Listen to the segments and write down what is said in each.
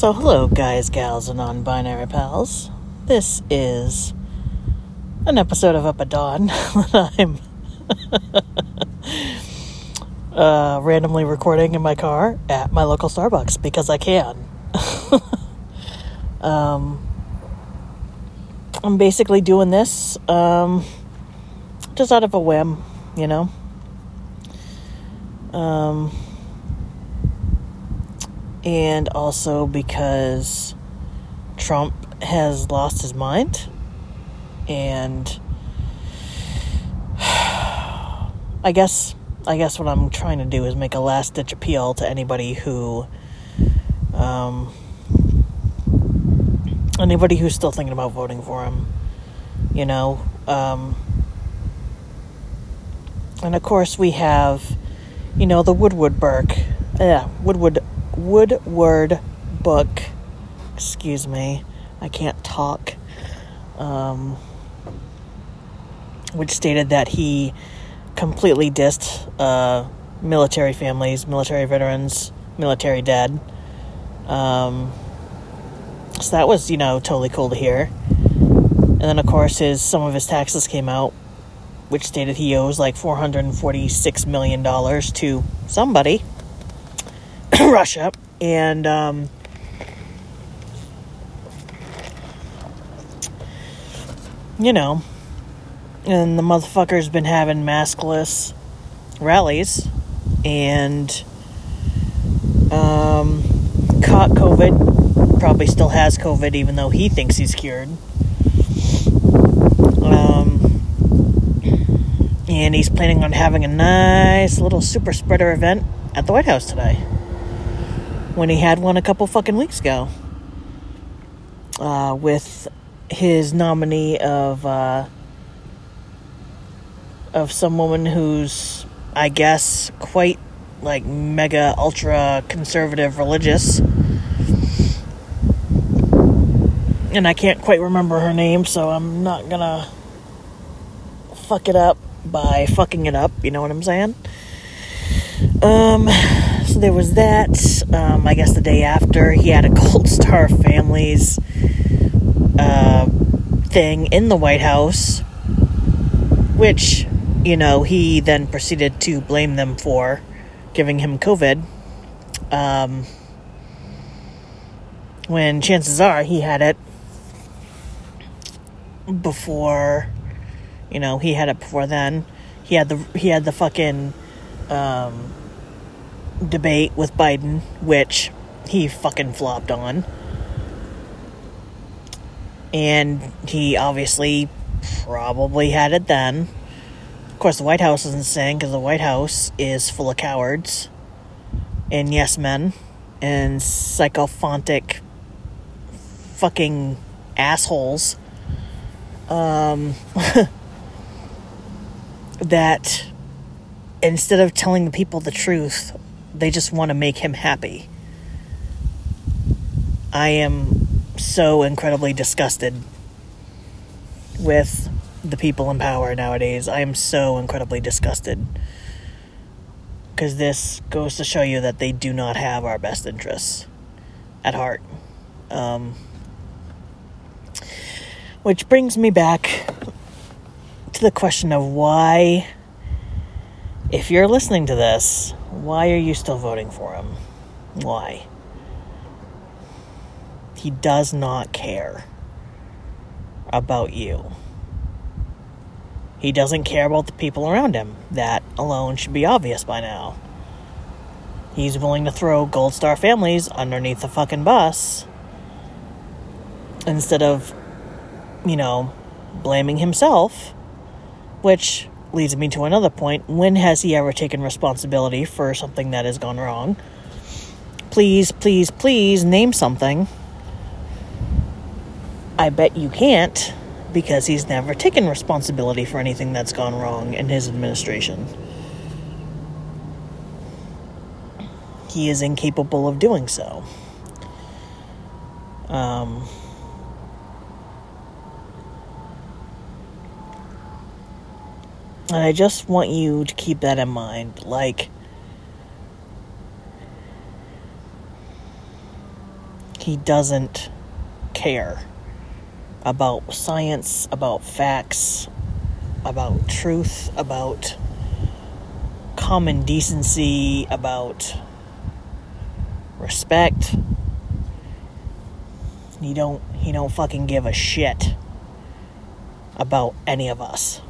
So, hello, guys, gals, and non binary pals. This is an episode of Up at Dawn that I'm uh, randomly recording in my car at my local Starbucks because I can. um, I'm basically doing this um, just out of a whim, you know? Um, and also because Trump has lost his mind and I guess I guess what I'm trying to do is make a last ditch appeal to anybody who um, anybody who's still thinking about voting for him you know? Um, and of course we have you know the Woodward Burke yeah Woodward Woodward book. Excuse me, I can't talk. Um, which stated that he completely dissed uh, military families, military veterans, military dead. Um, so that was, you know, totally cool to hear. And then, of course, his some of his taxes came out, which stated he owes like four hundred and forty-six million dollars to somebody. Russia, and um, you know, and the motherfucker's been having maskless rallies and um, caught COVID. Probably still has COVID, even though he thinks he's cured. Um, and he's planning on having a nice little super spreader event at the White House today when he had one a couple fucking weeks ago uh, with his nominee of uh, of some woman who's I guess quite like mega ultra conservative religious. And I can't quite remember her name so I'm not gonna fuck it up by fucking it up you know what I'm saying? Um so there was that. Um, I guess the day after, he had a Gold Star Families uh, thing in the White House, which, you know, he then proceeded to blame them for giving him COVID. Um, when chances are he had it before, you know, he had it before then. He had the he had the fucking um, debate with Biden, which he fucking flopped on. And he obviously probably had it then. Of course, the White House isn't saying because the White House is full of cowards and yes men and psychophantic fucking assholes. Um, that instead of telling the people the truth they just want to make him happy. I am so incredibly disgusted with the people in power nowadays. I am so incredibly disgusted. Because this goes to show you that they do not have our best interests at heart. Um, which brings me back to the question of why, if you're listening to this, why are you still voting for him? Why? He does not care about you. He doesn't care about the people around him. That alone should be obvious by now. He's willing to throw Gold Star families underneath the fucking bus instead of, you know, blaming himself, which leads me to another point. When has he ever taken responsibility for something that has gone wrong? Please, please, please name something. I bet you can't because he's never taken responsibility for anything that's gone wrong in his administration. He is incapable of doing so. Um, And I just want you to keep that in mind. Like, he doesn't care about science, about facts, about truth, about common decency, about respect. He don't he don't fucking give a shit about any of us.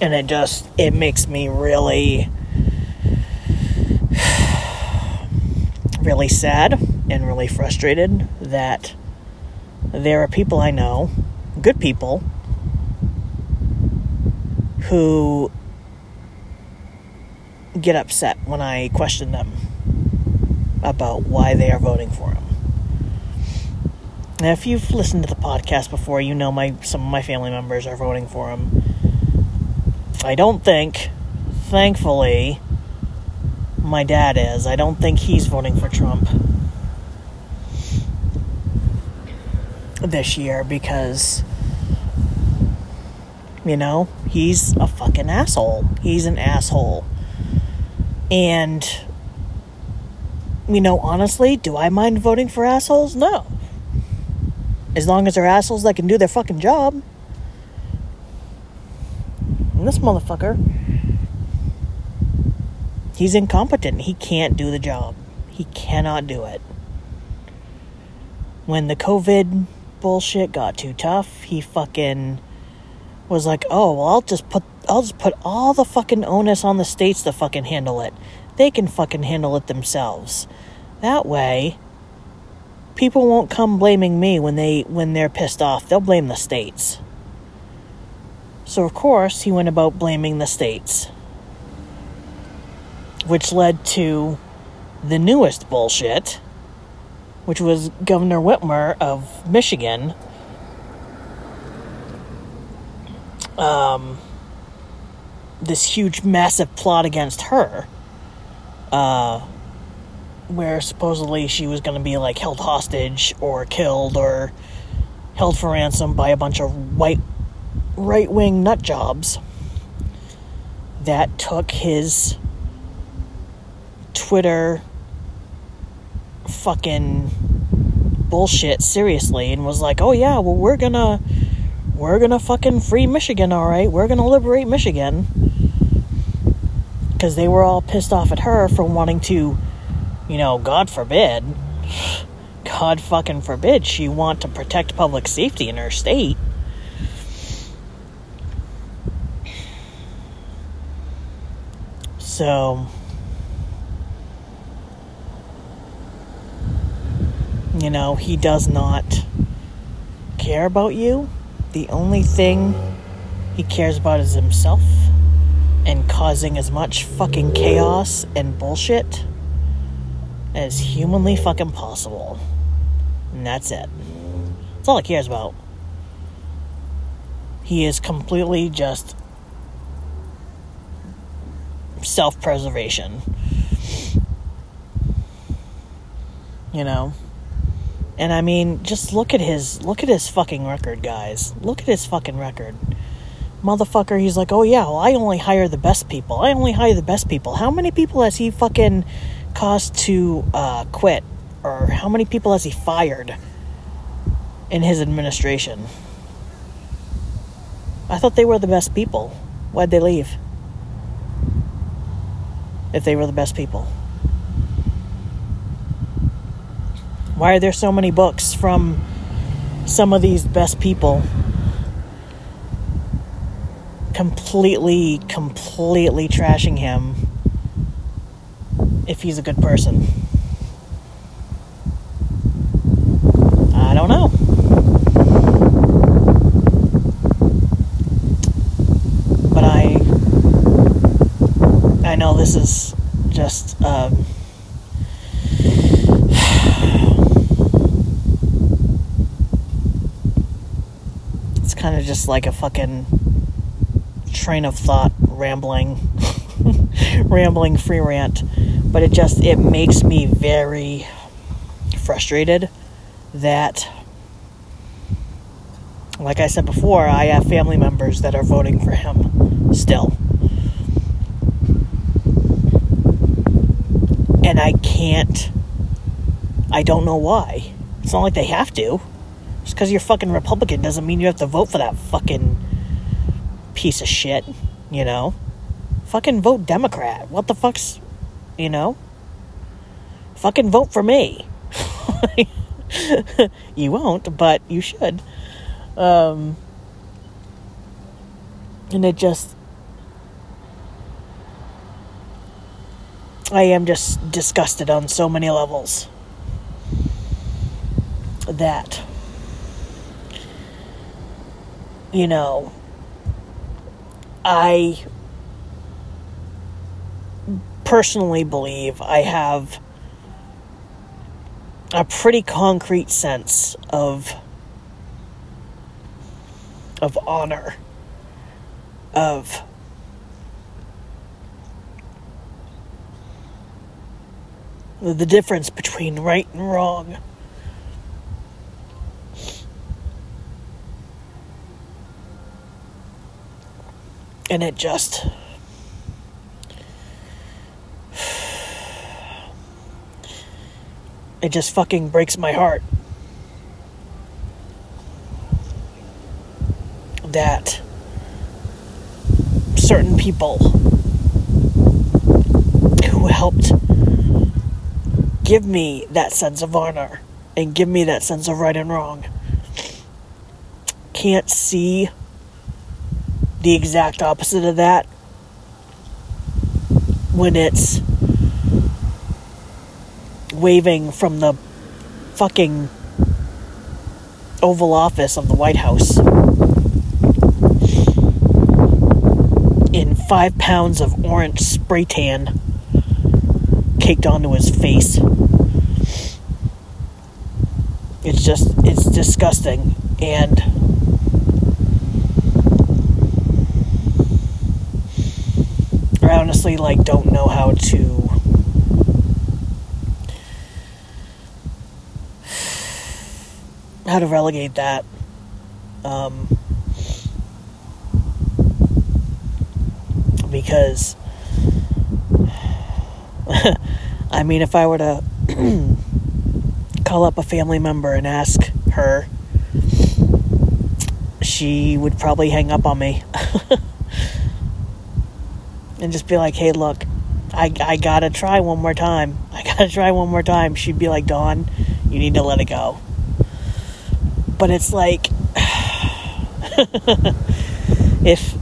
And it just it makes me really really sad and really frustrated that there are people I know, good people, who get upset when I question them about why they are voting for him. Now, if you've listened to the podcast before, you know my some of my family members are voting for him. I don't think, thankfully, my dad is. I don't think he's voting for Trump this year because you know, he's a fucking asshole. He's an asshole. And you know, honestly, do I mind voting for assholes? No. As long as they're assholes that can do their fucking job. This motherfucker, he's incompetent. He can't do the job. He cannot do it. When the COVID bullshit got too tough, he fucking was like, "Oh, well, I'll just put I'll just put all the fucking onus on the states to fucking handle it. They can fucking handle it themselves." That way, people won't come blaming me when they when they're pissed off. They'll blame the states. So of course, he went about blaming the states. Which led to the newest bullshit, which was Governor Whitmer of Michigan um, this huge, massive plot against her, uh, where supposedly she was going to be like held hostage or killed or held for ransom by a bunch of white right wing nut jobs that took his Twitter fucking bullshit seriously and was like, oh yeah, well, we're gonna we're gonna fucking free Michigan, alright? We're gonna liberate Michigan. Because they were all pissed off at her for wanting to, you know, God forbid, God fucking forbid, she want to protect public safety in her state. So, you know, he does not care about you the only thing he cares about is himself and causing as much fucking chaos and bullshit as humanly fucking possible. And that's it. That's all he cares about. He is completely just self preservation. You know? And I mean, just look at his look at his fucking record, guys. Look at his fucking record. Motherfucker, he's like, "Oh yeah, well I only hire the best people. I only hire the best people." How many people has he fucking caused to uh, quit or how many people has he fired in his administration? I thought they were the best people. Why'd they leave? If they were the best people. Why are there so many books from some of these best people completely, completely trashing him if he's a good person? I don't know. But I I know this is just um, kind of just like a fucking train of thought rambling rambling free rant but it just it makes me very frustrated that like I said before, I have family members that are voting for him still. And I can't, I don't know why. It's not like they have to. Just because you're fucking Republican doesn't mean you have to vote for that fucking piece of shit, you know? Fucking vote Democrat. What the fuck's, you know? Fucking vote for me. you won't, but you should. Um, and it just. I am just disgusted on so many levels. That. You know. I personally believe I have a pretty concrete sense of of honor of the difference between right and wrong and it just it just fucking breaks my heart. That certain people who helped give me that sense of honor and give me that sense of right and wrong can't see the exact opposite of that when it's waving from the fucking Oval Office of the White House in five pounds of orange spray tan caked onto his face. It's just, it's disgusting. And I honestly, like, don't know how to how to relegate that. Um, because, I mean, if I were to call up a family member and ask her, she would probably hang up on me and just be like, hey, look, I, I gotta try one more time. I gotta try one more time. She'd be like, Dawn, you need to let it go but it's like if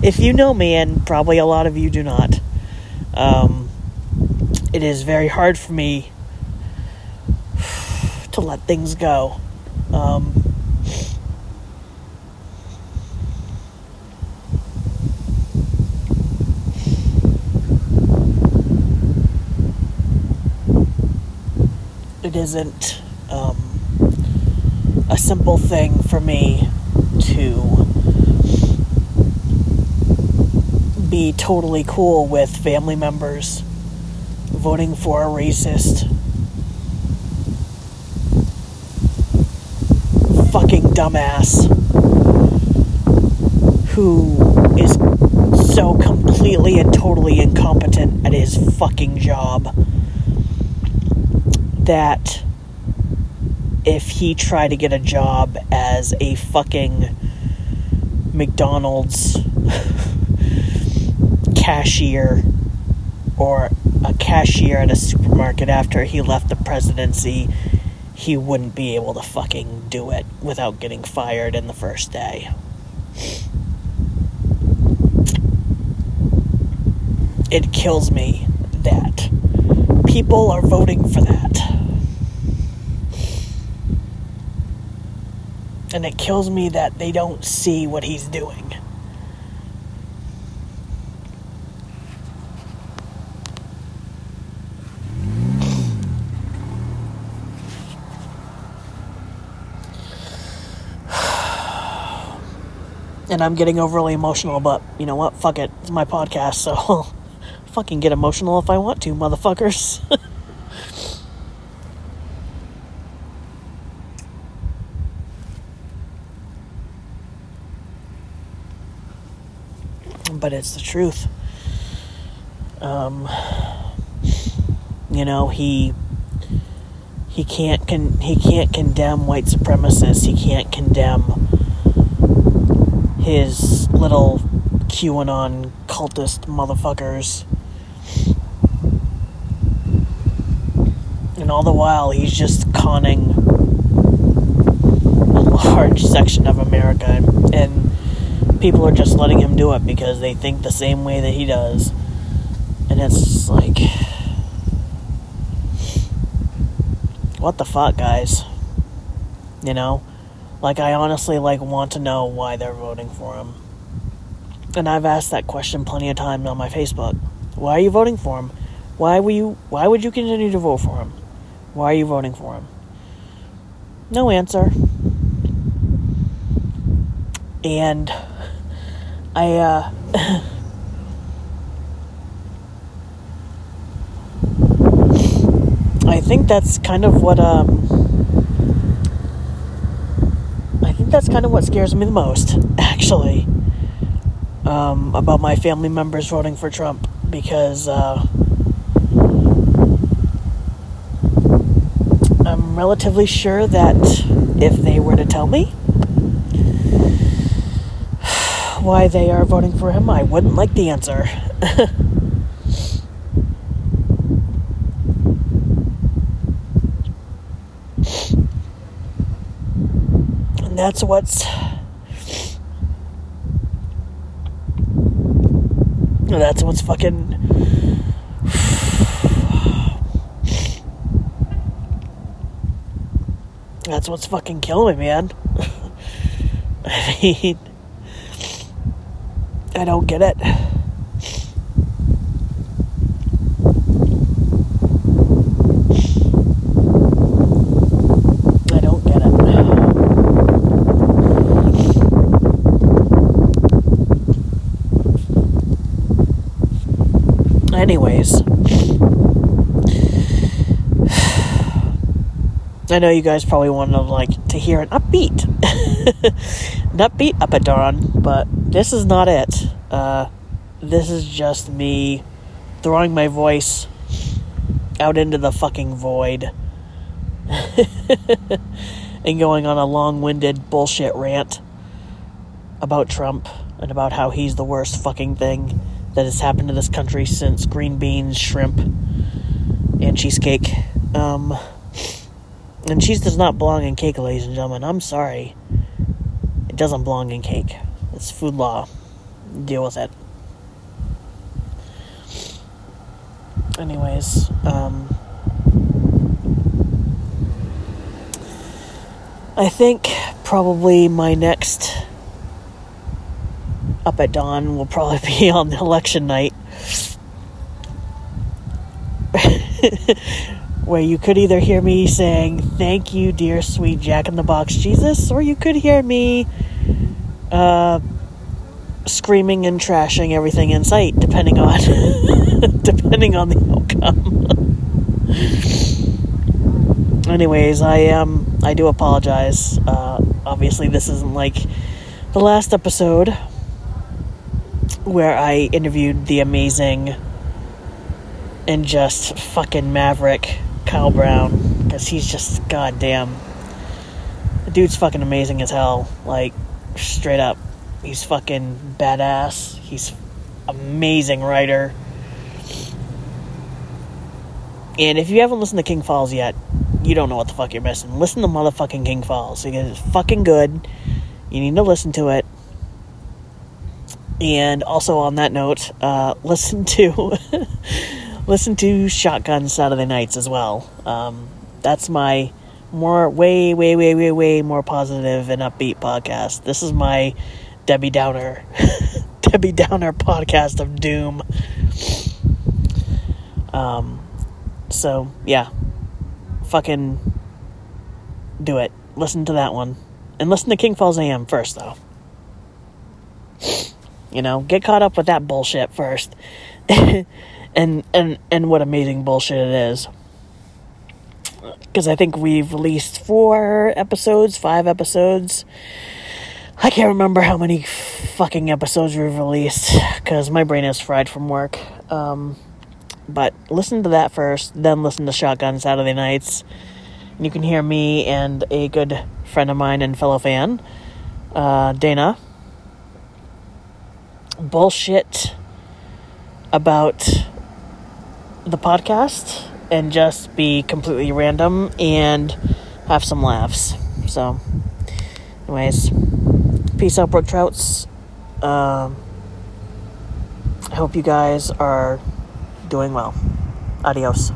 if you know me and probably a lot of you do not um, it is very hard for me to let things go um, it isn't um, a simple thing for me to be totally cool with family members voting for a racist fucking dumbass who is so completely and totally incompetent at his fucking job that if he tried to get a job as a fucking McDonald's cashier or a cashier at a supermarket after he left the presidency, he wouldn't be able to fucking do it without getting fired in the first day. It kills me that people are voting for that. and it kills me that they don't see what he's doing. and I'm getting overly emotional, but you know what? Fuck it. It's my podcast, so fucking get emotional if I want to, motherfuckers. but it's the truth. Um, You know, he he can't con- he can't condemn white supremacists. He can't condemn his little QAnon cultist motherfuckers. And all the while, he's just conning a large section of America. And people are just letting him do it because they think the same way that he does. And it's like. What the fuck, guys? You know? Like, I honestly, like, want to know why they're voting for him. And I've asked that question plenty of times on my Facebook. Why are you voting for him? Why will you why would you continue to vote for him? Why are you voting for him? No answer. And I uh I think that's kind of what um I think that's kind of what scares me the most, actually um, about my family members voting for Trump because uh, Relatively sure that if they were to tell me why they are voting for him, I wouldn't like the answer. and that's what's That's what's fucking. That's what's fucking killing me, man. I mean, I don't get it. I know you guys probably want to like to hear an upbeat, an upbeat up at dawn, but this is not it. Uh, this is just me throwing my voice out into the fucking void and going on a long-winded bullshit rant about Trump and about how he's the worst fucking thing that has happened to this country since green beans, shrimp, and cheesecake. Um, and cheese does not belong in cake, ladies and gentlemen. I'm sorry. It doesn't belong in cake. It's food law. Deal with it. Anyways, um, I think probably my next up at dawn will probably be on election night. Where you could either hear me saying, Thank you, dear sweet Jack in the Box Jesus, or you could hear me uh, screaming and trashing everything in sight, depending on depending on the outcome. Anyways, I um I do apologize. Uh, obviously, this isn't like the last episode where I interviewed the amazing and just fucking maverick Kyle Brown because he's just goddamn. The dude's fucking amazing as hell. Like, straight up. He's fucking badass. He's amazing writer. And if you haven't listened to King Falls yet, you don't know what the fuck you're missing. Listen to motherfucking King Falls it's fucking good. You need to listen to it. And also on that note, uh, listen to listen to Shotgun Saturday Nights as well. Um, that's my more way way way way way more positive and upbeat podcast. This is my Debbie Downer Debbie Downer podcast of doom. Um, so yeah, fucking do it. Listen to that one, and listen to King Falls AM first though. You know, get caught up with that bullshit first. and and and what amazing bullshit it is. Cuz I think we've released 4 episodes, 5 episodes. I can't remember how many fucking episodes we've released cuz my brain is fried from work. Um But listen to that first, then listen to Shotgun Saturday Nights. And you can hear me and a good friend of mine and fellow fan, uh, Dana, bullshit about the podcast and just be completely random and have some laughs. So, anyways, peace out, Brook Trouts. Um, I hope you guys are doing well. Adios.